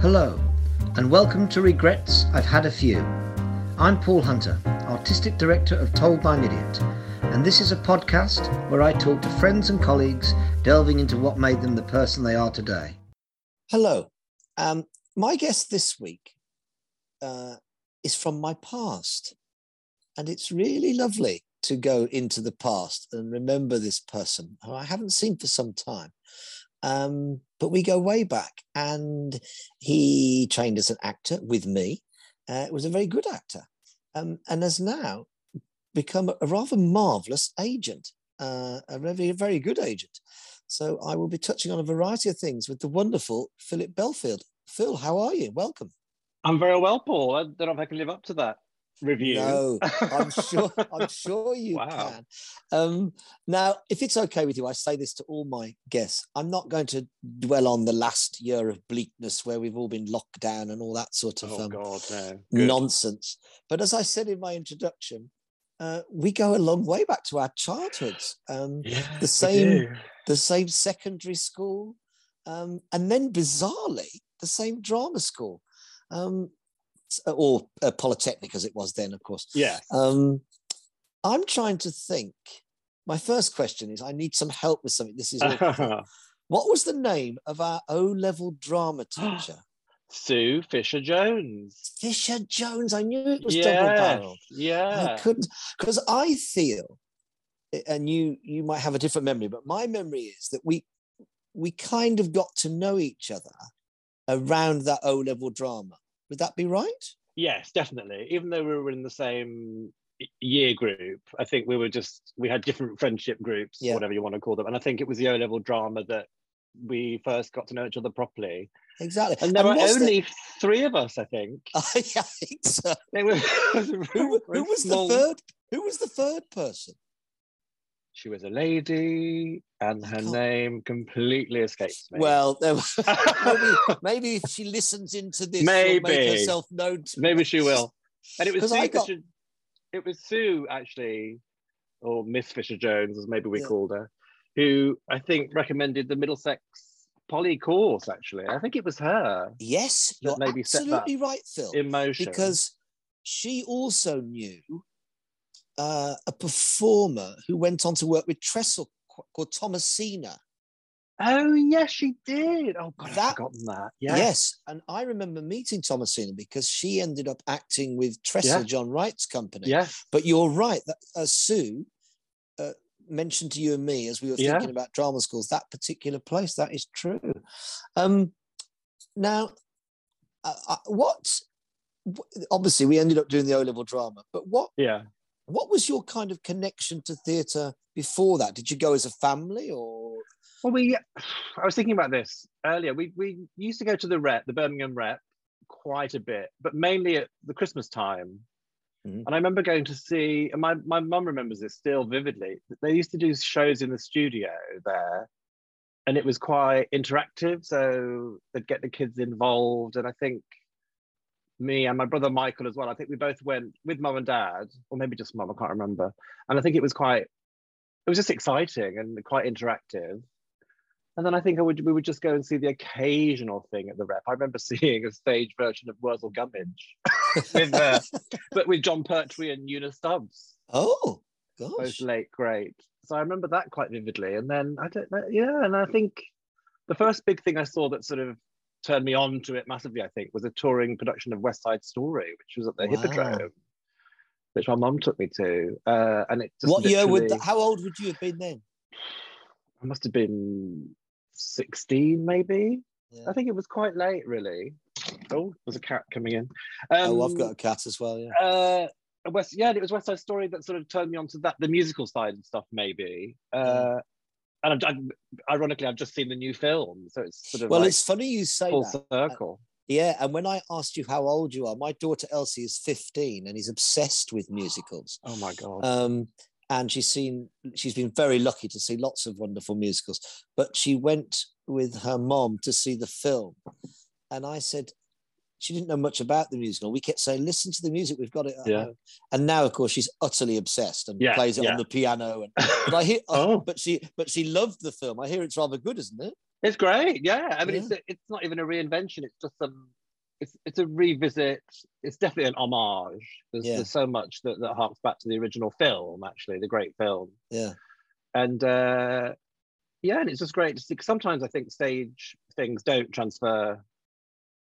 Hello, and welcome to Regrets I've Had a Few. I'm Paul Hunter, Artistic Director of Told by an Idiot, and this is a podcast where I talk to friends and colleagues delving into what made them the person they are today. Hello. Um, my guest this week uh, is from my past, and it's really lovely to go into the past and remember this person who I haven't seen for some time. Um, but we go way back, and he trained as an actor with me. Uh, was a very good actor, um, and has now become a rather marvelous agent, uh, a very very good agent. So I will be touching on a variety of things with the wonderful Philip Belfield. Phil, how are you? Welcome. I'm very well, Paul. I don't know if I can live up to that review. No, I'm sure. I'm sure you wow. can. Um, now, if it's okay with you, I say this to all my guests. I'm not going to dwell on the last year of bleakness where we've all been locked down and all that sort of oh, um, God, no. nonsense. But as I said in my introduction, uh, we go a long way back to our childhoods. Um, yeah, the same, the same secondary school, um, and then bizarrely the same drama school. Um, or uh, Polytechnic as it was then, of course. Yeah. Um, I'm trying to think. My first question is I need some help with something. This is what was the name of our O level drama teacher? Sue Fisher Jones. Fisher Jones. I knew it was yes, double barreled. Yeah. I couldn't because I feel, and you you might have a different memory, but my memory is that we we kind of got to know each other around that O level drama. Would that be right? Yes, definitely. Even though we were in the same year group, I think we were just we had different friendship groups, yeah. whatever you want to call them. And I think it was the O level drama that we first got to know each other properly. Exactly. And there and were only the... three of us, I think. I think so. Was, who, who was small... the third? Who was the third person? She was a lady, and her name completely escapes me. Well, maybe, maybe if she listens into this, maybe make herself known. maybe she will. And it was Sue got... Fisher, it was Sue actually, or Miss Fisher Jones, as maybe we yeah. called her, who I think recommended the Middlesex Poly course. Actually, I think it was her. Yes, you're maybe absolutely right, Phil. In motion, because she also knew uh, a performer who went on to work with Trestle called Thomasina. Oh yes, she did. Oh God, that, I've forgotten that. Yes. yes, and I remember meeting Thomasina because she ended up acting with Trestle, yeah. John Wright's company. Yes, but you're right that uh, Sue uh, mentioned to you and me as we were thinking about drama schools that particular place. That is true. Um, now, uh, uh what? Obviously, we ended up doing the O level drama, but what? Yeah what was your kind of connection to theatre before that? Did you go as a family or? Well, we. I was thinking about this earlier. We we used to go to the Rep, the Birmingham Rep, quite a bit, but mainly at the Christmas time. Mm-hmm. And I remember going to see, and my my mum remembers this still vividly. They used to do shows in the studio there, and it was quite interactive. So they'd get the kids involved, and I think me and my brother Michael as well. I think we both went with mum and dad, or maybe just mum, I can't remember. And I think it was quite, it was just exciting and quite interactive. And then I think I would we would just go and see the occasional thing at the rep. I remember seeing a stage version of Wurzel Gummidge, with, uh, but with Jon Pertwee and Una Stubbs. Oh, gosh. Both late great. So I remember that quite vividly. And then I don't know, yeah, and I think the first big thing I saw that sort of turned me on to it massively, I think, was a touring production of West Side Story, which was at the wow. Hippodrome, which my mum took me to. Uh, and it what year would that, how old would you have been then? I must have been 16, maybe. Yeah. I think it was quite late, really. Oh, there's a cat coming in. Um, oh, I've got a cat as well. Yeah. Uh, West, yeah, it was West Side Story that sort of turned me on to that, the musical side and stuff, maybe. Uh, and I'm, ironically, I've just seen the new film, so it's sort of well. Like it's funny you say full that. circle. Yeah, and when I asked you how old you are, my daughter Elsie is 15 and is obsessed with musicals. Oh my god! Um, and she's seen, she's been very lucky to see lots of wonderful musicals. But she went with her mom to see the film, and I said, she didn't know much about the musical. We kept saying, "Listen to the music. We've got it." yeah. Home. And now, of course, she's utterly obsessed and yeah, plays it yeah. on the piano. And, but I hear, oh. but she, but she loved the film. I hear it's rather good, isn't it? It's great. Yeah, I mean, yeah. it's it's not even a reinvention. It's just some. It's it's a revisit. It's definitely an homage. There's, there's so much that that harks back to the original film. Actually, the great film. Yeah. And uh, yeah, and it's just great to see. Because sometimes I think stage things don't transfer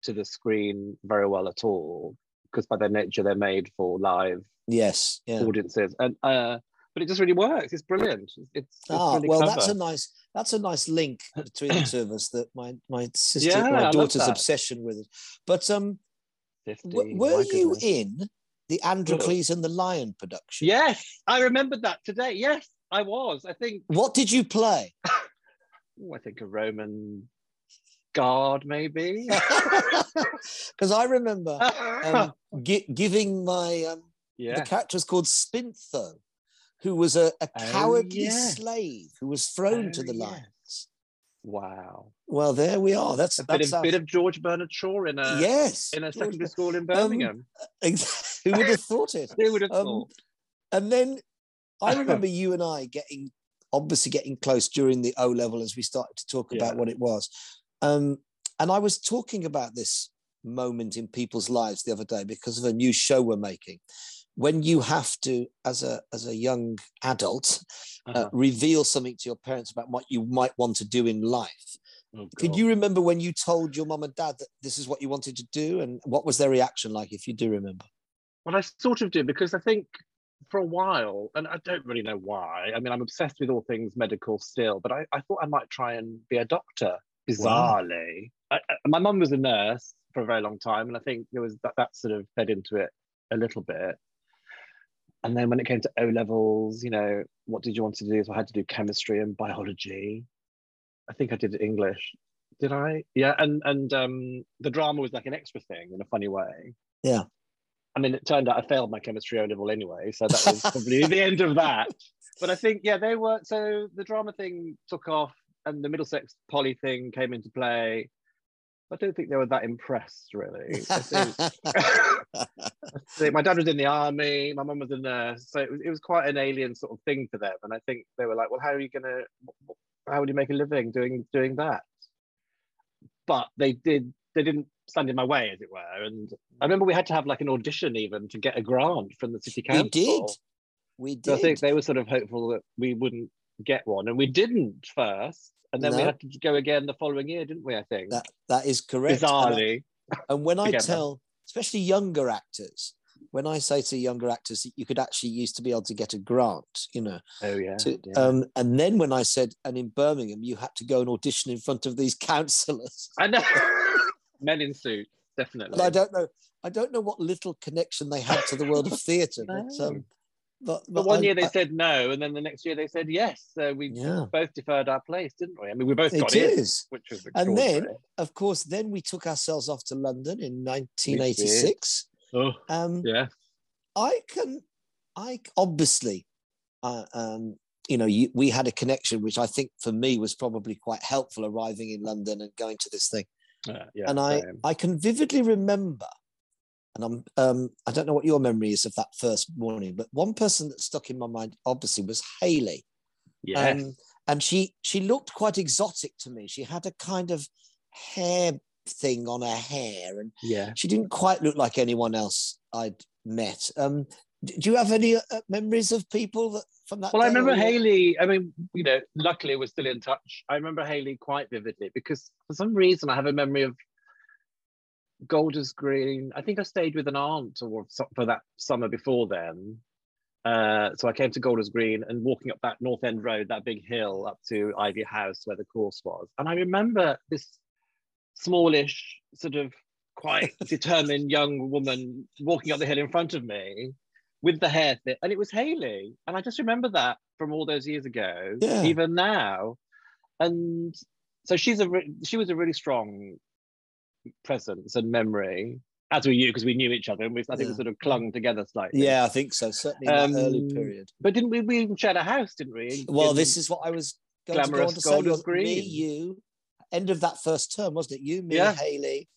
to the screen very well at all because by their nature they're made for live yes yeah. audiences. And uh but it just really works. It's brilliant. It's, it's ah, really well clever. that's a nice that's a nice link between the two of us that my my sister yeah, my daughter's obsession with. It but um 50, w- were you goodness. in the androcles and the lion production? Yes i remembered that today. Yes i was. I think what did you play? Oh, i think a roman guard, maybe. Because I remember um, gi- giving my um, yeah. the character was called Spintho, who was a, a oh, cowardly oh, slave who was thrown oh, to the lions. Wow. Well, there we are. That's a that's bit, of, bit of George Bernard Shaw in a yes in a George secondary school in Birmingham. Um, who would have thought it? who would have um, thought? And then I remember you and I getting obviously getting close during the O level as we started to talk yeah. about what it was. Um, and I was talking about this moment in people's lives the other day because of a new show we're making. When you have to, as a as a young adult, uh, uh-huh. uh, reveal something to your parents about what you might want to do in life. Oh, Could you remember when you told your mum and dad that this is what you wanted to do, and what was their reaction like, if you do remember? Well, I sort of do because I think for a while, and I don't really know why. I mean, I'm obsessed with all things medical still, but I, I thought I might try and be a doctor bizarrely. Wow. I, I, my mum was a nurse for a very long time, and I think there was that, that sort of fed into it a little bit. And then when it came to O levels, you know, what did you want to do? So I had to do chemistry and biology. I think I did English. Did I? Yeah, and and um, the drama was like an extra thing in a funny way. Yeah. I mean, it turned out I failed my chemistry O level anyway, so that was probably the end of that. But I think, yeah, they were. So the drama thing took off and the Middlesex poly thing came into play. I don't think they were that impressed, really. Think my dad was in the army, my mum was a nurse, so it was, it was quite an alien sort of thing for them. And I think they were like, "Well, how are you gonna? How would you make a living doing doing that?" But they did. They didn't stand in my way, as it were. And I remember we had to have like an audition even to get a grant from the city council. We did. We did. So I think they were sort of hopeful that we wouldn't get one, and we didn't first and then no. we had to go again the following year, didn't we? I think that that is correct. Bizarrely, and, and when I tell, especially younger actors, when I say to younger actors that you could actually used to be able to get a grant, you know. Oh yeah, to, yeah. Um, and then when I said, and in Birmingham, you had to go and audition in front of these councillors. I know, men in suits, definitely. And I don't know, I don't know what little connection they had to the world of theatre, but um, but, but one I, year they I, said no, and then the next year they said yes. So we yeah. both deferred our place, didn't we? I mean, we both got it, is. which was and then, of course, then we took ourselves off to London in 1986. Oh, um, yeah. I can, I obviously, uh, um, you know, you, we had a connection, which I think for me was probably quite helpful arriving in London and going to this thing. Uh, yeah, and I, I can vividly remember and I'm um, I don't know what your memory is of that first morning, but one person that stuck in my mind obviously was Hayley. Yeah. Um, and she she looked quite exotic to me. She had a kind of hair thing on her hair, and yeah, she didn't quite look like anyone else I'd met. Um, do you have any uh, memories of people that from that? Well, I remember Hayley. I mean, you know, luckily we're still in touch. I remember Hayley quite vividly because for some reason I have a memory of Golders Green. I think I stayed with an aunt or for that summer before then. Uh, so I came to Golders Green and walking up that North End Road, that big hill up to Ivy House where the course was. And I remember this smallish, sort of quite determined young woman walking up the hill in front of me with the hair fit, and it was Hayley. And I just remember that from all those years ago, yeah. even now. And so she's a re- she was a really strong presence and memory as we knew because we knew each other and we I think yeah. we sort of clung together slightly. Yeah, I think so. Certainly in um, that early period. But didn't we? We even shared a house, didn't we? Well, in this is what I was going to go on to say. Green. Me, you, end of that first term, wasn't it? You, me, yeah. Hayley,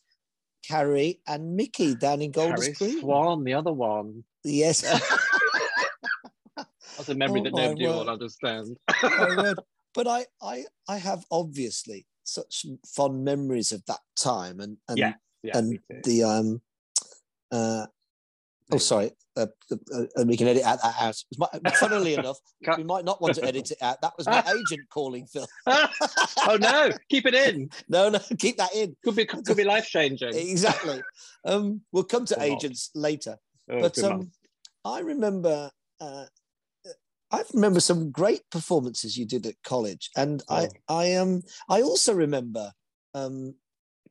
Carrie, and Mickey down in Golders Green. Swan, the other one. Yes. That's a memory oh, that nobody will understand. but I, I, I have obviously such fond memories of that time, and and Yeah, yeah, and the um, uh, oh sorry, uh, uh, and we can edit out that out. My- Funnily enough, we might not want to edit it out. That was my agent calling Phil. oh no, keep it in. No, no, keep that in. Could be could be life changing. Exactly. Um, we'll come to agents later. Oh, but um. I remember, uh, I remember some great performances you did at college, and I, Oh. I um, I also remember, um,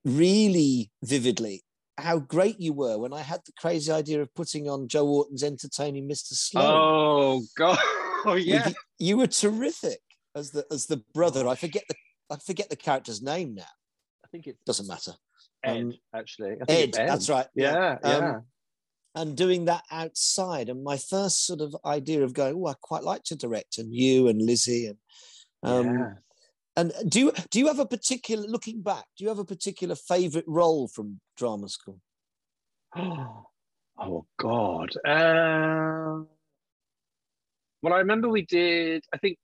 really vividly how great you were when I had the crazy idea of putting on Joe Orton's entertaining Mr. Sloane. oh god, oh yeah. you, you were terrific as the as the brother. I forget the I forget the character's name now. I think it Doesn't matter. Ed Um, actually. I think Ed, Ed. that's right. Yeah, yeah. Um, and doing that outside. And my first sort of idea of going, oh, I quite like to direct, and you and Lizzie and um, yeah. and do you do you have a particular looking back? Do you have a particular favourite role from drama school? oh God. Uh, well, I remember we did. I think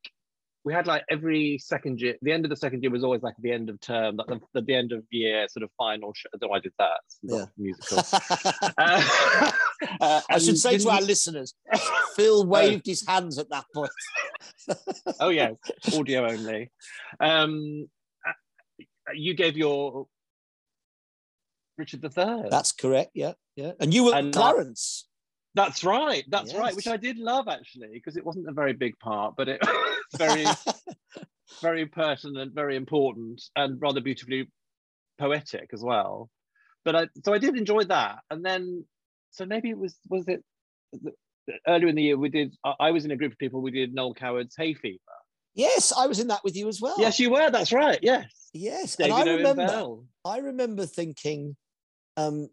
we had like every second year. The end of the second year was always like the end of term, like the, the, the end of year sort of final show. I don't know I did that. It's not Yeah. musical. Uh, uh, I should say to our listeners, Phil waved his hands at that point. oh yeah, audio only. Um, uh, you gave your Richard the Third. That's correct. Yeah, yeah. And you were And that- Clarence. That's right. That's right. Which I did love actually, because it wasn't a very big part, but it was very, very pertinent, very important, and rather beautifully poetic as well. But I, so I did enjoy that, and then, so maybe it was was it earlier in the year we did. I I was in a group of people. We did Noel Coward's Hay Fever. yes, I was in that with you as well. Yes, you were. That's right. Yes, Yes, David and I remember. I remember thinking, um,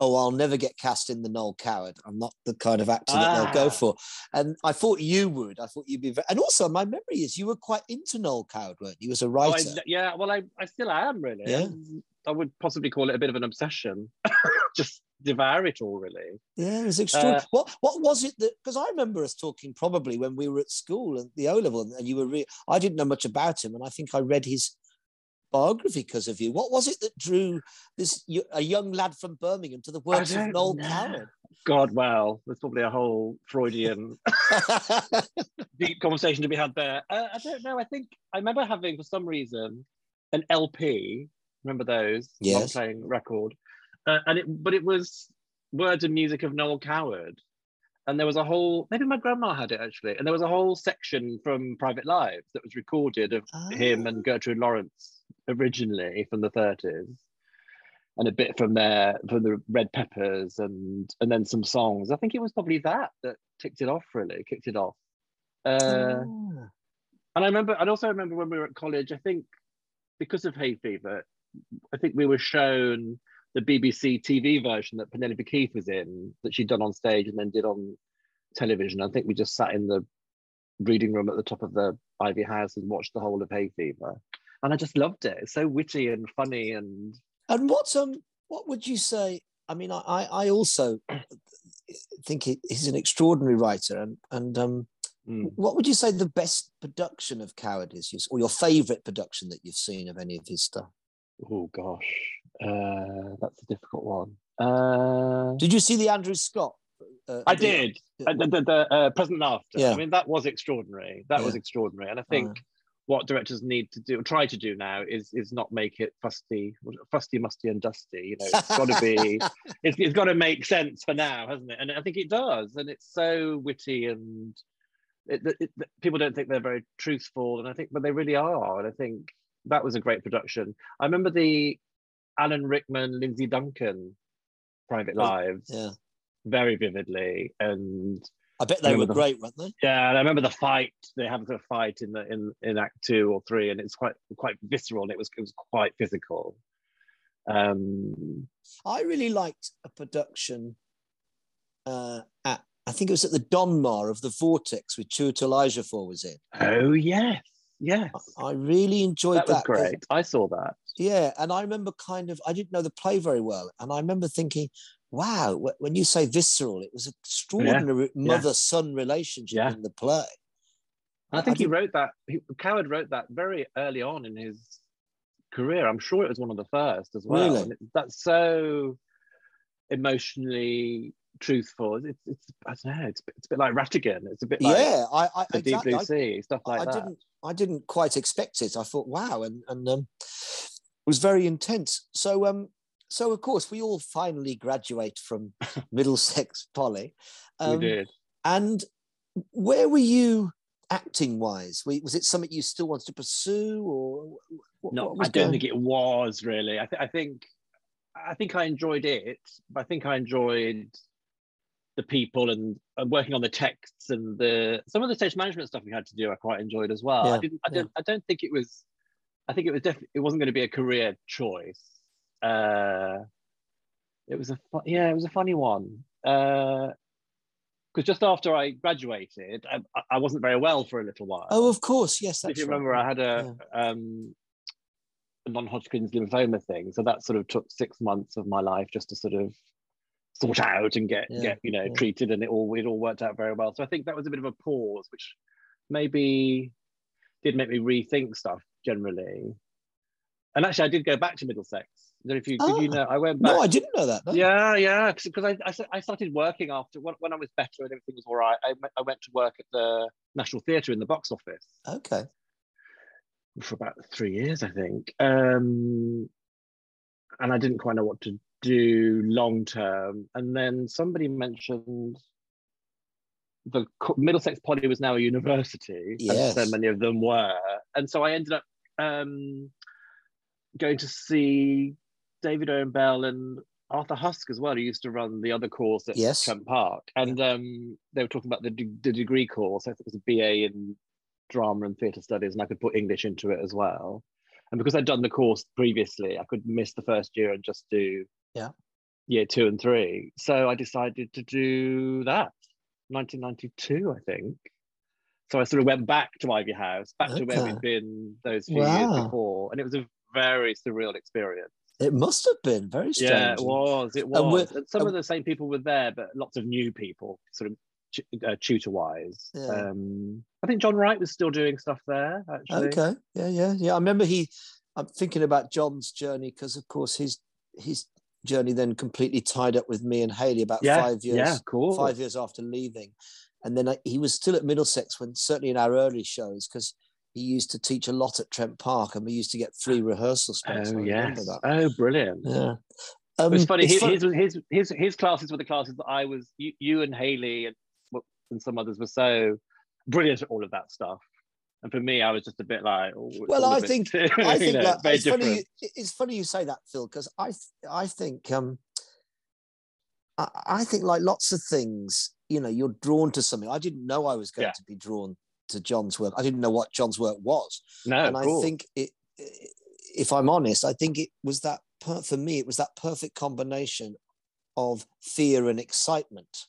oh, I'll never get cast in the Noel Coward. I'm not the kind of actor that they'll go Ah. for. And I thought you would. I thought you'd be very, and also my memory is you were quite into Noel Coward, weren't you? As a Oh, I- writer. yeah, well, I, I still am really. Yeah. I would possibly call it a bit of an obsession. Just devour it all, really. yeah, it was extraordinary. Uh, what what was it that because I remember us talking probably when we were at school at the O level and you were re- I didn't know much about him and I think I read his biography because of you. What was it that drew this y- a young lad from Birmingham to the works of Noel know. Coward? God, well, there's probably a whole Freudian deep conversation to be had there. Uh, I don't know. I think I remember having, for some reason, an LP. Remember those? Yes. playing record. Uh, and it, but it was words and music of Noel Coward. And there was a whole, maybe my grandma had it actually. And there was a whole section from Private Lives that was recorded of him Ah. and Gertrude Lawrence originally from the 30s. And a bit from there, from the Red Peppers, and and then some songs. I think it was probably that that ticked it off. Really kicked it off. Uh, Ah. and I remember, I also remember when we were at college. I think because of Hay Fever, I think we were shown the BBC TV version that Penelope Keith was in, that she'd done on stage and then did on television. I think we just sat in the reading room at the top of the Ivy House and watched the whole of Hay Fever, and I just loved it. It's so witty and funny, and And what um what would you say? I mean, I I also think he, he's an extraordinary writer, and and um, mm. what would you say the best production of Coward is, or your favourite production that you've seen of any of his stuff? oh gosh, uh, that's a difficult one. Uh, Did you see the Andrew Scott? Uh, I did. Uh, the the, the uh, Present Laughter. Yeah. I mean, that was extraordinary. That was extraordinary, and I think what directors need to do, try to do now, is is not make it fusty, fusty, musty, and dusty. You know, it's got to be. It's, it's got to make sense for now, hasn't it? And I think it does, and it's so witty and. It, it, it- people don't think they're very truthful, and I think, but they really are. And I think that was a great production. I remember the Alan Rickman, Lindsay Duncan, Private Oh, Lives yeah, very vividly and I bet they were the- great, weren't they? yeah and i remember the fight they have the fight in the in in act two or three and it's quite quite visceral and it was it was quite physical um I really liked a production uh, at I think it was at the Donmar of the Vortex with Chiwetel Ejiofor was in. oh yes yes I really enjoyed that that. was great i saw that Yeah, and I remember kind of I didn't know the play very well, and I remember thinking, "Wow, when you say visceral, it was an extraordinary mother-son relationship Yeah. in the play." i think he didn't- wrote that he, coward wrote that very early on in his career. I'm sure it was one of the first as well. Really? And it, that's so emotionally truthful. It's, it's I don't know. It's, it's a bit like Rattigan. It's a bit like yeah, I, I the exactly. Deep I- Blue Sea, stuff like I that. didn't I didn't quite expect it. I thought, wow, and and um, it was very intense. So um, so of course we all finally graduate from Middlesex Poly. Um, we did. And where were you acting wise? Was it something you still wanted to pursue, or what, No, what was I don't going- think it was really. I, th- I think I think I enjoyed it, but I think I enjoyed the people and, and working on the texts and the some of the stage management stuff we had to do. I quite enjoyed as well. I didn't. I yeah. don't. I don't think it was. I think it was definitely. It wasn't going to be a career choice. Uh, it was a fu- yeah. It was a funny one. Because just after I graduated, I, I- wasn't very well for a little while Oh, of course, yes. That's if you right. remember, I had a, um, a non-Hodgkin's lymphoma thing, so that sort of took six months of my life just to sort of sort out and get Yeah, get you know yeah. treated, and it all it all worked out very well. So I think that was a bit of a pause, which maybe did make me rethink stuff generally. And actually, I did go back to Middlesex. I if you did you Ah. know I went back. No, I didn't know that. no. Yeah, yeah, because I, I, I started working after when, when I was better and everything was all right. I, went- I went to work at the National Theatre in the box office Okay. for about three years, I think. Um, and I didn't quite know what to do long term. And then somebody mentioned the Middlesex Poly was now a university, Yes. and so many of them were. And so I ended up um, going to see David Owen Bell and Arthur Husk as well, who used to run the other course at Yes. Trent Park. And um, they were talking about the, the degree course. I think it was a BA in drama and theatre studies, and I could put English into it as well. And because I'd done the course previously, I could miss the first year and just do Yeah. year two and three. So I decided to do that. 1992, I think. So I sort of went back to Ivy House, back to where we'd been those few Wow. years before, and it was a very surreal experience. It must have been very strange. Yeah, it was. It was. And And some and- of the same people were there, but lots of new people, sort of uh, tutor-wise. Yeah. Um, I think John Wright was still doing stuff there. Actually, Okay. Yeah, yeah, yeah. I remember he. I'm thinking about John's journey because, of course, his his journey then completely tied up with me and Hayley about yeah, five years. yeah, cool. Five years after leaving, and then I, he was still at Middlesex when certainly in our early shows because he used to teach a lot at Trent Park and we used to get free rehearsal space. Oh I remember yes. that. Oh, brilliant. Yeah. Um, it's funny. it's His, fun- his his his his classes were the classes that I was. You, you and Hayley and and some others were so brilliant at all of that stuff. And for me, I was just a bit like. oh, Well, I think- I think know, like, it's funny. You, it's funny you say that, Phil, because I I think um I, I think like lots of things, you know, you're drawn to something. I didn't know I was going Yeah. to be drawn to John's work. I didn't know what John's work was, No, and cool. I think it. If I'm honest, I think it was that per- for me. It was that perfect combination of fear and excitement.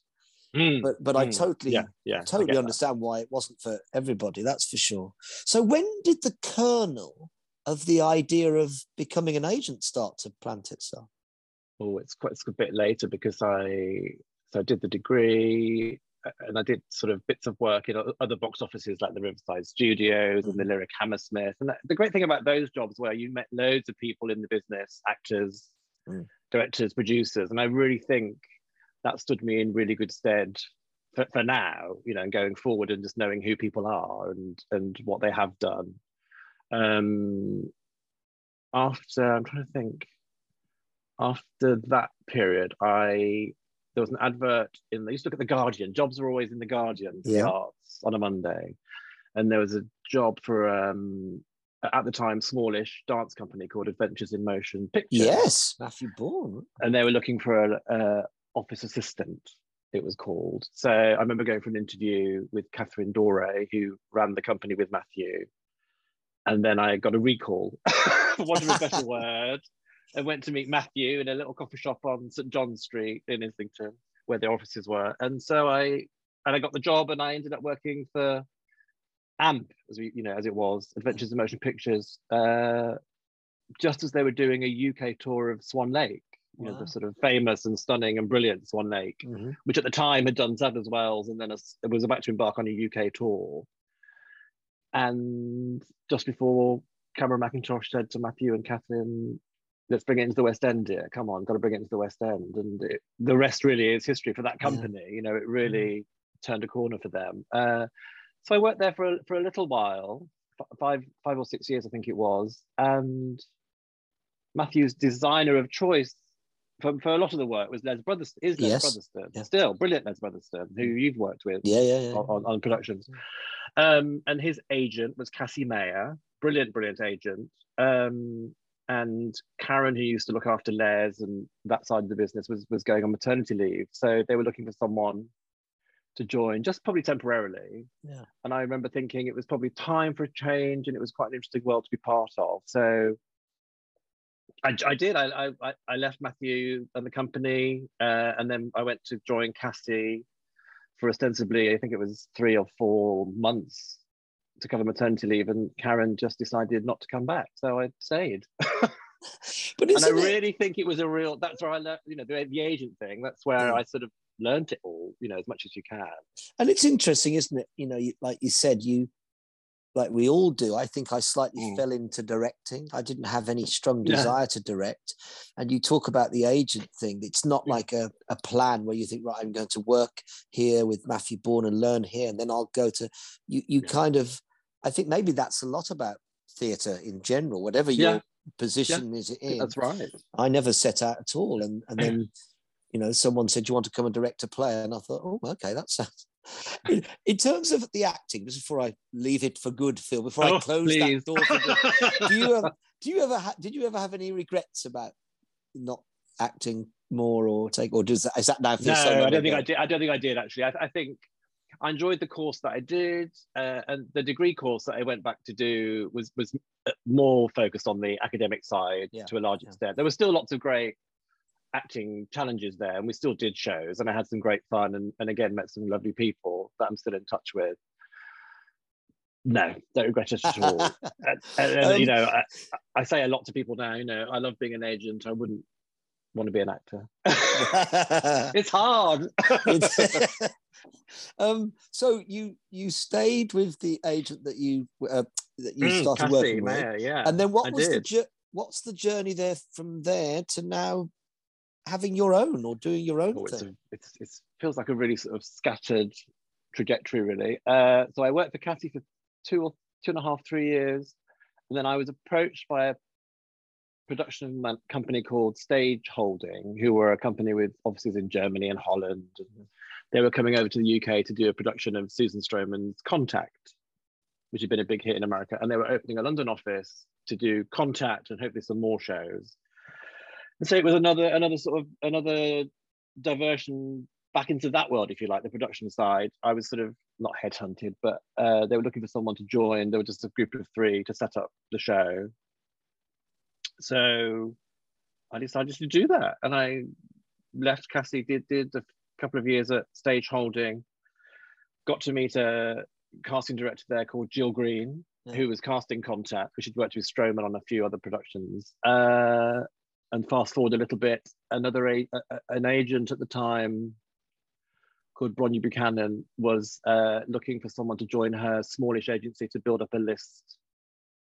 Mm, But but I mm, totally yeah, yeah, I totally get that. understand why it wasn't for everybody. That's for sure. So when did the kernel of the idea of becoming an agent start to plant itself? Oh, it's quite it's a bit later because I so I did the degree and I did sort of bits of work in other box offices like the Riverside Studios and the Mhm. Lyric Hammersmith. And that, the great thing about those jobs where you met loads of people in the business, actors, Mm. directors, producers, and I really think that stood me in really good stead for, for now, you know, and going forward and just knowing who people are and and what they have done. Um, after I'm trying to think after that period, I there was an advert in. I used to look at the Guardian. Jobs were always in the Guardian for Yeah. arts on a Monday, and there was a job for um, at the time smallish dance company called Adventures in Motion Pictures. Yes, Matthew Bourne. and they were looking for a, a office assistant. It was called. So I remember going for an interview with Catherine Dore, who ran the company with Matthew, and then I got a recall, for want of a better word, and went to meet Matthew in a little coffee shop on St John Street in Islington, where their offices were. And so I and I got the job, and I ended up working for AMP, as we you know as it was, Adventures in Motion Pictures, uh, just as they were doing a UK tour of Swan Lake. You know, the sort of famous and stunning and brilliant Swan Lake Mhm. which at the time had done Sadler's Wells and then was about to embark on a UK tour. And just before Cameron Mackintosh said to Matthew and Catherine, let's bring it into the West End here. Come on, got to bring it into the West End. And it, the rest really is history for that company. Yeah. You know, it really mm. turned a corner for them. Uh, so I worked there for a, for a little while, five five or six years, I think it was. And Matthew's designer of choice for, for a lot of the work was Les Brothers is Les yes. Brotherston. Yeah. Still brilliant Les Brotherston, who mm. you've worked with yeah, yeah, yeah. On, on productions. Um, and his agent was Cassie Mayer, brilliant, brilliant agent. Um, and Karen, who used to look after Les and that side of the business, was was going on maternity leave. So they were looking for someone to join, just probably temporarily. Yeah. And I remember thinking it was probably time for a change, and it was quite an interesting world to be part of. So I, I did. I, I I left Matthew and the company, uh, and then I went to join Cassie for ostensibly, I think it was three or four months to cover maternity leave, and Karen just decided not to come back, so I stayed. but and I really it... think it was a real. That's where I learned, you know, the, the agent thing. That's where I sort of learned it all, you know, as much as you can. And it's interesting, isn't it? You know, you, like you said, you like we all do. I think I slightly mm. fell into directing. I didn't have any strong desire yeah. to direct. And you talk about the agent thing. It's not like a, a plan where you think, right, I'm going to work here with Matthew Bourne and learn here, and then I'll go to you. You yeah. kind of, I think maybe that's a lot about theatre in general, whatever your yeah. position is in. That's right. I never set out at all. And and then, you know, someone said, Do you want to come and direct a play? And I thought, oh, okay, that sounds in, in, terms of the acting, just before I leave it for good, Phil, before oh, I close please. that door for good, do you, um, do you ever ha- did you ever have any regrets about not acting more or take or does that is that now? no, so I don't think I did. I don't think I did actually. I, I think I enjoyed the course that I did, uh, and the degree course that I went back to do was was uh, more focused on the academic side yeah. to a large extent. Yeah. There were still lots of great acting challenges there and we still did shows and I had some great fun and, and again met some lovely people that I'm still in touch with. No, don't regret it at all. and, and, um, you know, I, I, say a lot to people now, you know, I love being an agent. I wouldn't want to be an actor. it's hard. Um, so you you stayed with the agent that you uh, that you mm, started Cassie, working with, yeah. And then what I was did. the what's the journey there from there to now having your own or doing your own oh, thing? It's, a, it's, it feels like a really sort of scattered trajectory, really. Uh, so I worked for Cassie for two or two and a half, three years, and then I was approached by a production company called Stage Holding, who were a company with offices in Germany and Holland. And they were coming over to the UK to do a production of Susan Stroman's Contact, which had been a big hit in America, and they were opening a London office to do Contact and hopefully some more shows and so it was another another sort of another diversion back into that world, if you like, the production side. I was sort of not headhunted, but uh, they were looking for someone to join. There were just a group of three to set up the show. So I decided to do that, and I left Cassie. Did did a couple of years at Stage Holding. Got to meet a casting director there called Jill Green, yeah. who was casting Contact, because she'd worked with Stroman on a few other productions. Uh, and fast forward a little bit, another a, a, an agent at the time called Bronia Buchanan was uh, looking for someone to join her smallish agency to build up a list.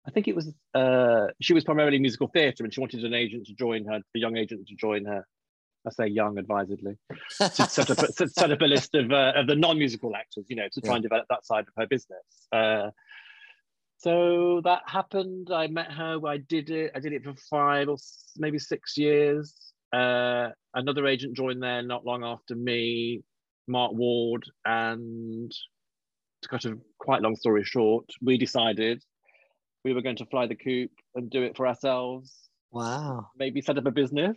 I think it was uh, she was primarily musical theatre, and she wanted an agent to join her, a young agent to join her. I say young advisedly, to set up, set up a list of, uh, of the non-musical actors, you know, to try yeah. and develop that side of her business. Uh, so that happened. I met her. I did it. I did it for five or maybe six years. Uh, another agent joined there not long after me, Mark Ward, and to cut a quite long story short, we decided we were going to fly the coop and do it for ourselves. Wow. Maybe set up a business.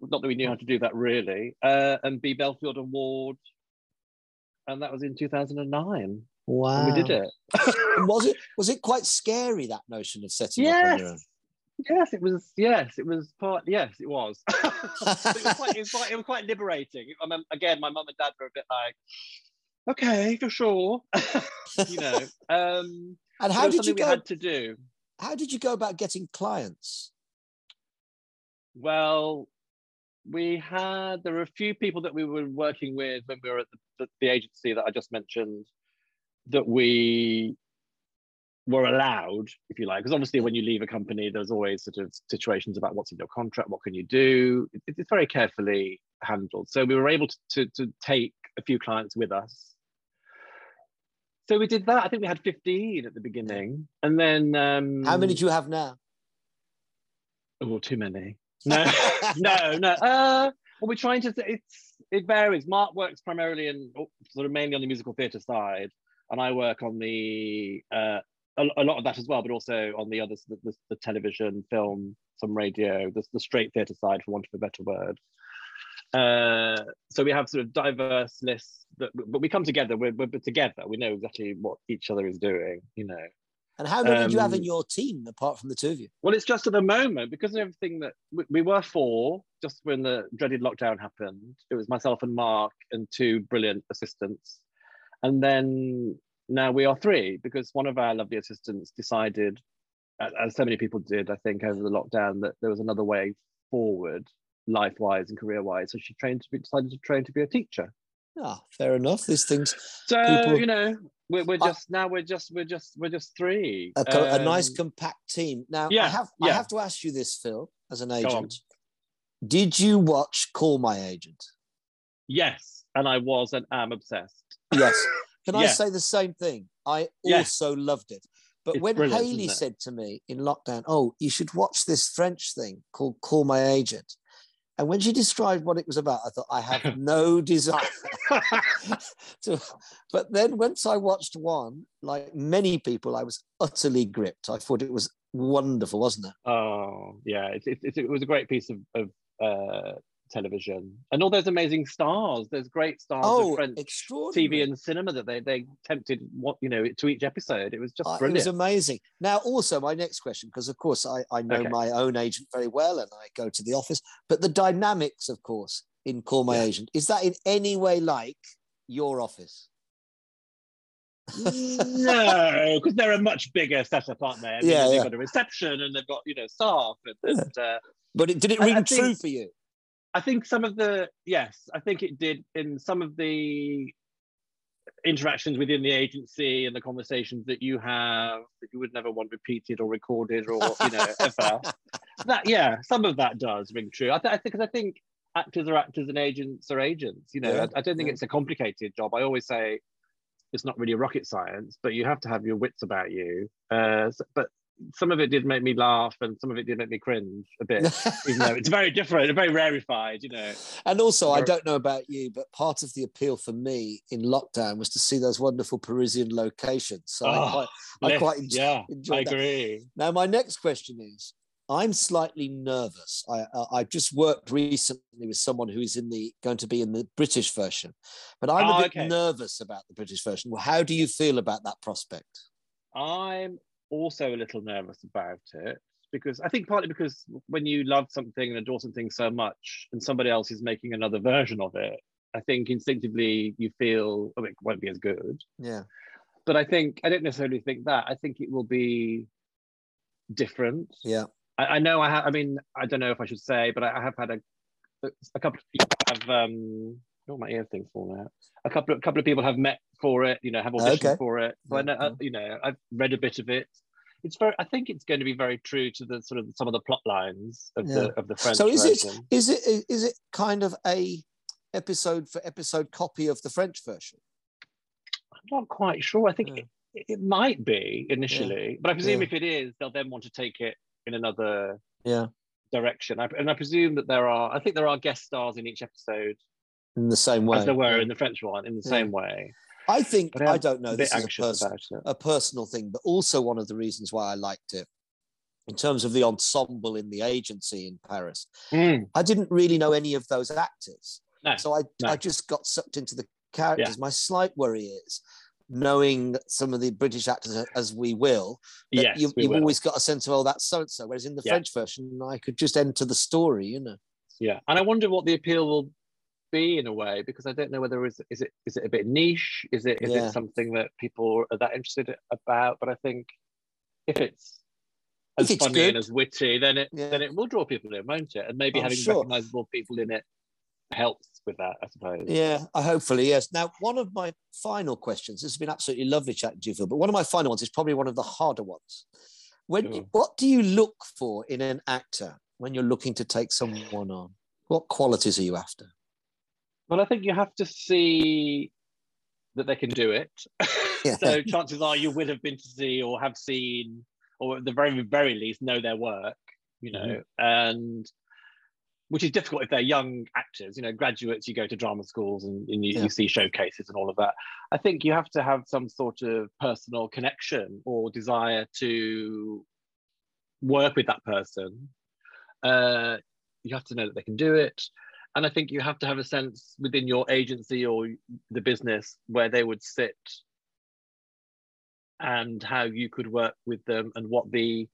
Not that we knew how to do that really. Uh, and B Belfield Award. And that was in 2009. Wow. And we did it. was it was it quite scary that notion of setting yes. up on your own? Yes, it was. Yes, it was part. Yes, it was. it, was quite, it, was quite, it was quite liberating. I mean, again, my mum and dad were a bit like, "Okay, for sure," you know. Um, and how did you go? had to do. How did you go about getting clients? Well, we had there were a few people that we were working with when we were at the, the, agency that I just mentioned that we were allowed, if you like, because obviously when you leave a company, there's always sort of situations about what's in your contract, what can you do. It, it's very carefully handled. So we were able to, to, to take a few clients with us. So we did that. I think we had 15 at the beginning. And then um How many do you have now? Oh, too many. No, no, no. Uh well, we're trying to it's it varies. Mark works primarily in sort of mainly on the musical theatre side, and I work on the uh a, a lot of that as well, but also on the others, the, the, the television, film, some radio, the, the straight theatre side, for want of a better word. Uh, so we have sort of diverse lists that, but we come together. We're, we're together. We know exactly what each other is doing. You know. And how many um, do you have in Um, your team apart from the two of you? Well, it's just at the moment because of everything that we, we were four just when the dreaded lockdown happened. It was myself and Mark and two brilliant assistants, and then now we are three because one of our lovely assistants decided, as so many people did, I think, over the lockdown, that there was another way forward, life-wise and career-wise. So she trained to be decided to train to be a teacher. Ah, fair enough. These things, So People- you know, we're, we're I- just now we're just we're just we're just three. a, co- a nice Um, compact team. Now, I yeah, have I have to ask you this, Phil, as an agent. Did you watch Call My Agent? yes, and I was and am obsessed. Yes. Can I say the same thing? I Yeah. also loved it. But It's when Hayley said to me in lockdown, "Oh, you should watch this French thing called Call My Agent," and when she described what it was about, I thought I have no desire to. But then once I watched one, like many people, I was utterly gripped. I thought it was wonderful, wasn't it? Oh yeah, it, it, it, it was a great piece of, of uh, television, and all those amazing stars. There's great stars Oh, of French extraordinary! TV and cinema that they they tempted what you know to each episode. It was just Uh, it was amazing. Now, also my next question, because of course I, I know Okay. my own agent very well and I go to the office, but the dynamics, of course, in Call My Yeah. Agent, is that in any way like your office? no, because they're a much bigger setup, aren't they? I mean, Yeah, they've yeah. got a reception and they've got you know staff, and, and uh, But it, did it I- I ring think- true for you? I think some of the yes, I think it did in some of the interactions within the agency and the conversations that you have that you would never want repeated or recorded or you know ever. That yeah, some of that does ring true. I, th- I think because I think actors are actors and agents are agents. You know, Yeah, I, I don't think yeah. it's a complicated job. I always say it's not really rocket science, but you have to have your wits about you. Uh, s- but some of it did make me laugh, and some of it did make me cringe a bit. even though it's very different, very rarefied, you know. and also, I don't know about you, but part of the appeal for me in lockdown was to see those wonderful Parisian locations. So I Oh, quite, I quite enjoy, yeah, I that. agree. Now, my next question is I'm slightly nervous. I, I, I just worked recently with someone who is in the going to be in the British version, but I'm Oh, a ah, bit okay. nervous about the British version. Well, how do you feel about that prospect? I'm also a little nervous about it because I think partly because when you love something and adore something so much, and somebody else is making another version of it, I think instinctively you feel oh, it won't be as good. Yeah. But I think I don't necessarily think that. I think it will be different. Yeah. I, I know I have. I mean, I don't know if I should say, but I, I have had a a couple of people have um. Oh, my ear thing's falling out. A couple of couple of people have met for it. You know, have auditioned Okay. for it. So I know, Yeah. uh, you know, I've read a bit of it. It's very. I think it's going to be very true to the sort of some of the plot lines of Yeah. the of the French So is it version. is it is it kind of a episode for episode copy of the French version? I'm not quite sure. I think Yeah. it, it might be initially, but I presume Yeah. if it is, they'll then want to take it in another Yeah. direction. I, and I presume that there are. I think there are guest stars in each episode, In the same way. as there were in the French one, in the Yeah. same way. I think I I'm don't know. a This is a, pers- a personal thing, but also one of the reasons why I liked it in terms of the ensemble in the agency in Paris. Mm, I didn't really know any of those actors. no, So I, no. I just got sucked into the characters. My slight worry is knowing some of the British actors as we will, that yes, you, will. always got a sense of, oh, that's so and so. Whereas in the Yeah. French version, I could just enter the story, you know. yeah, and I wonder what the appeal will be in a way because I don't know whether is is it is it a bit niche? Is it is Yeah. it something that people are that interested about? But I think if it's If as it's funny good. and as witty, then it Yeah. then it will draw people in, won't it? And maybe I'm having sure. recognizable people in it helps with that, I suppose. Yeah, I hopefully yes. Now, one of my final questions. This has been absolutely lovely chatting to you, Phil. But one of my final ones is probably one of the harder ones. When what do you look for in an actor when you're looking to take someone on? What qualities are you after? Well, I think you have to see that they can do it. Yeah. so chances are you would have been to see or have seen, or at the very very least know their work. You know, and which is difficult if they're young actors. You know, graduates. You go to drama schools and, and you, Yeah. you see showcases and all of that. I think you have to have some sort of personal connection or desire to work with that person. Uh, you have to know that they can do it. And I think you have to have a sense within your agency or the business where they would sit and how you could work with them and what the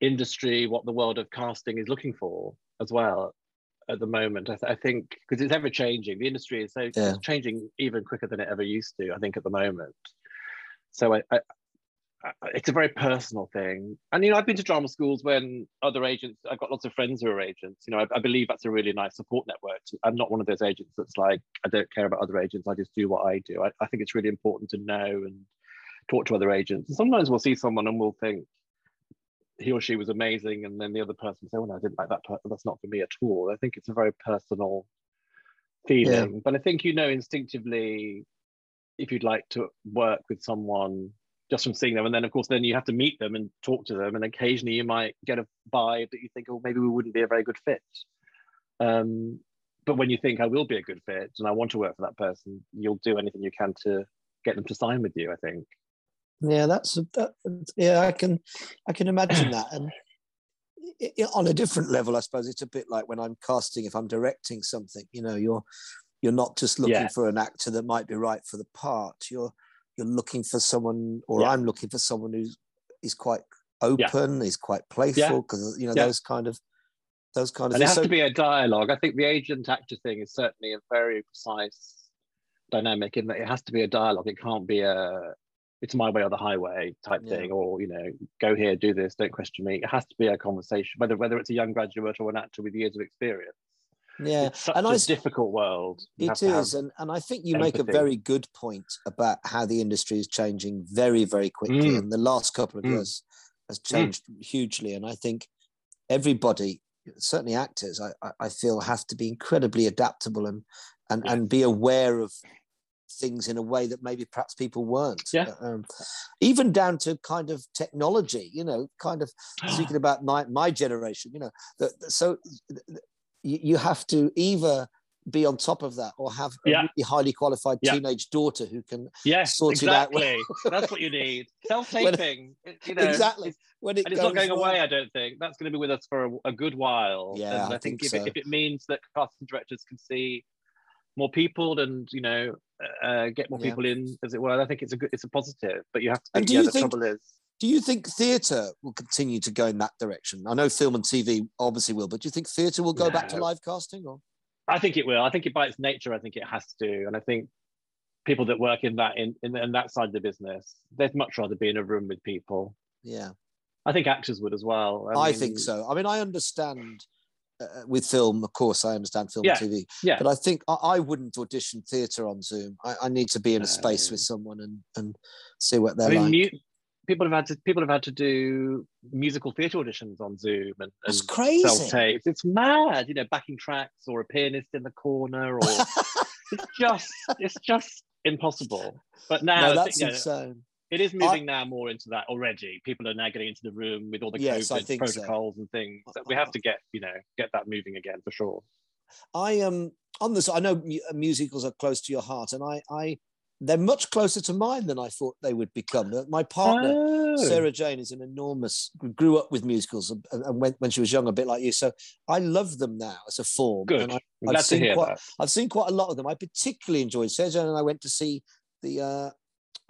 industry, what the world of casting is looking for as well at the moment. I, th- I think because it's ever changing, the industry is so Yeah. changing even quicker than it ever used to, I think, at the moment. So I, I, I, it's a very personal thing. And, you know, I've been to drama schools when other agents, I've got lots of friends who are agents. You know, I, I believe that's a really nice support network. I'm not one of those agents that's like, I don't care about other agents. I just do what I do. I, I think it's really important to know and talk to other agents. And sometimes we'll see someone and we'll think he or she was amazing. And then the other person will say, well, oh, no, I didn't like that person. That's not for me at all. I think it's a very personal feeling. But I think you know instinctively if you'd like to work with someone just from seeing them. And then, of course, then you have to meet them and talk to them. And occasionally you might get a vibe that you think, oh, maybe we wouldn't be a very good fit. Um, but when you think I will be a good fit and I want to work for that person, you'll do anything you can to get them to sign with you, I think. Yeah, that's that, yeah. I can I can imagine that, and i- i- on a different level, I suppose it's a bit like when I'm casting. If I'm directing something, you know, you're you're not just looking Yes. for an actor that might be right for the part. You're you're looking for someone, or Yeah. I'm looking for someone who's is quite open, is quite playful, because you know Yeah. those kind of those kind of And it has So- to be a dialogue. I think the agent actor thing is certainly a very precise dynamic in that it has to be a dialogue. It can't be a it's my way or the highway type Yeah. thing, or you know, go here, do this, don't question me. It has to be a conversation, whether whether it's a young graduate or an actor with years of experience. Yeah, It's such and a I difficult world. You It is, and, and I think you make a very good point about how the industry is changing very, very quickly. Mm. And the last couple of Mm. years has changed hugely. And I think everybody, certainly actors, I, I- feel have to be incredibly adaptable and and, Yeah. and be aware of things in a way that maybe perhaps people weren't. Yeah. Um, even down to kind of technology, you know, kind of speaking about my, my generation, you know, that that- so you, you have to either be on top of that or have a Yeah. really highly qualified Yeah. teenage daughter who can yes, sort it out when- exactly. That's what you need. Self-taping. you know, exactly when it and it's not going away. I don't think that's going to be with us for a, a good while. Yeah, and I I, think, think if, it, if it means that casting directors can see more people and you know uh, get more Yeah. people in, as it were, I think it's a good, it's a positive. But you have to. And Think, do yeah, you the think- trouble is, Do you think theatre will continue to go in that direction? I know film and TV obviously will, but do you think theatre will go back to live casting? Or I think it will. I think it by its nature, I think it has to, and I think people that work in that in, in, in that side of the business, they'd much rather be in a room with people. yeah, I think actors would as well. I, mean, think so. I mean, I understand uh, with film, of course, I understand film Yeah, and TV, Yeah, but I think I, I wouldn't audition theatre on Zoom. I, I need to be in a space No. with someone and and see what they're I mean, like. mu- people have had to people have had to do musical theatre auditions on Zoom and, and crazy. self tapes. It's mad, you know, backing tracks or a pianist in the corner, or it's just it's just impossible. But now no, that's think, you know, insane. it is moving now more into that already. People are now getting into the room with all the Yes, I COVID think so. protocols and things. So we have to get you know get that moving again for sure. I um on this. I know musicals are close to your heart, and I I they're much closer to mine than I thought they would become. Uh, My partner. Oh. Sarah Jane is an enormous, grew up with musicals and, and when, when she was young, a bit like you. So I love them now as a form. good. And I, I'm I've glad to seen hear quite- that. I've seen quite a lot of them. I particularly enjoyed Sarah Jane and I went to see the uh,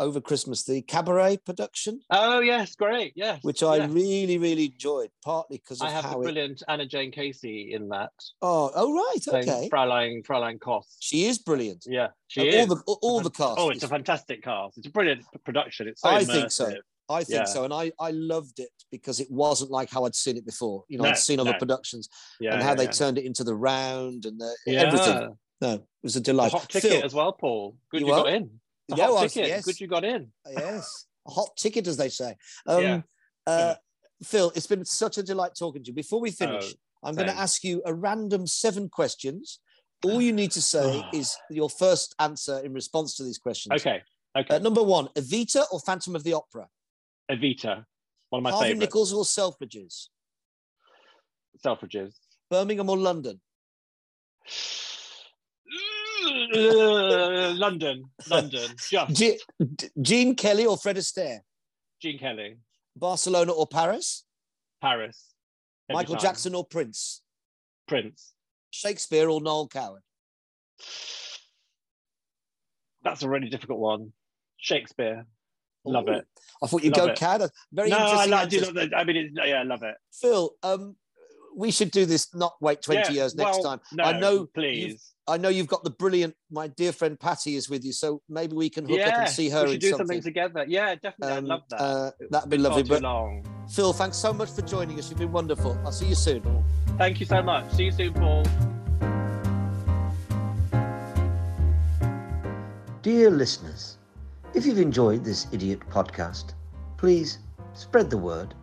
over Christmas, the cabaret production, Oh yes, great. Yes, which I yes. really, really enjoyed, partly because I have the how it. brilliant Anna Jane Casey in that. Oh, oh, right. Okay. Fraulein Fraulein Kost. She is brilliant. Yeah, she is. all the all, all the cast. Oh, it's a fantastic cast. It's a brilliant production. It's so I immersive. think so. I think Yeah. so, and I I loved it because it wasn't like how I'd seen it before. You know, No, I'd seen other no. productions Yeah, and how yeah, they turned it into the round and the, yeah. everything. No, it was a A delight. hot ticket Phil, as well, Paul. Good You you, got in. A Yeah, hot ticket. yes. Good you got in. yes, a hot ticket, as they say. Um, Yeah. uh, Phil, it's been such a delight talking to you. Before we finish, Oh, I'm going to ask you a random seven questions. All you need to say is your first answer in response to these questions. Okay. Okay. Uh, number one, Evita or Phantom of the Opera? Evita. One of my Harvey favourites. Nichols or Selfridges? Selfridges. Birmingham or London? London. London. Just. D- Gene Kelly or Fred Astaire? Gene Kelly. Barcelona or Paris? Paris. Every Michael time. Jackson or Prince? Prince. Shakespeare or Noel Coward? That's a really difficult one. Shakespeare. Love Ooh, it. I thought you'd Love go it. Coward. Very no, I, like, do love that. I mean, it's, yeah, I love it. Phil, um, we should do this. Not wait twenty Yeah, years next well, time. No, I know Please. I know you've got the brilliant. My dear friend Patty is with you, so maybe we can hook up and see her we should do something. something together. Yeah, definitely. I'd Um, love that. uh, that'd be Far lovely. But long. Phil, thanks so much for joining us. You've been wonderful. I'll see you soon. Thank you so much. See you soon, Paul. Dear listeners, if you've enjoyed this idiot podcast, please spread the word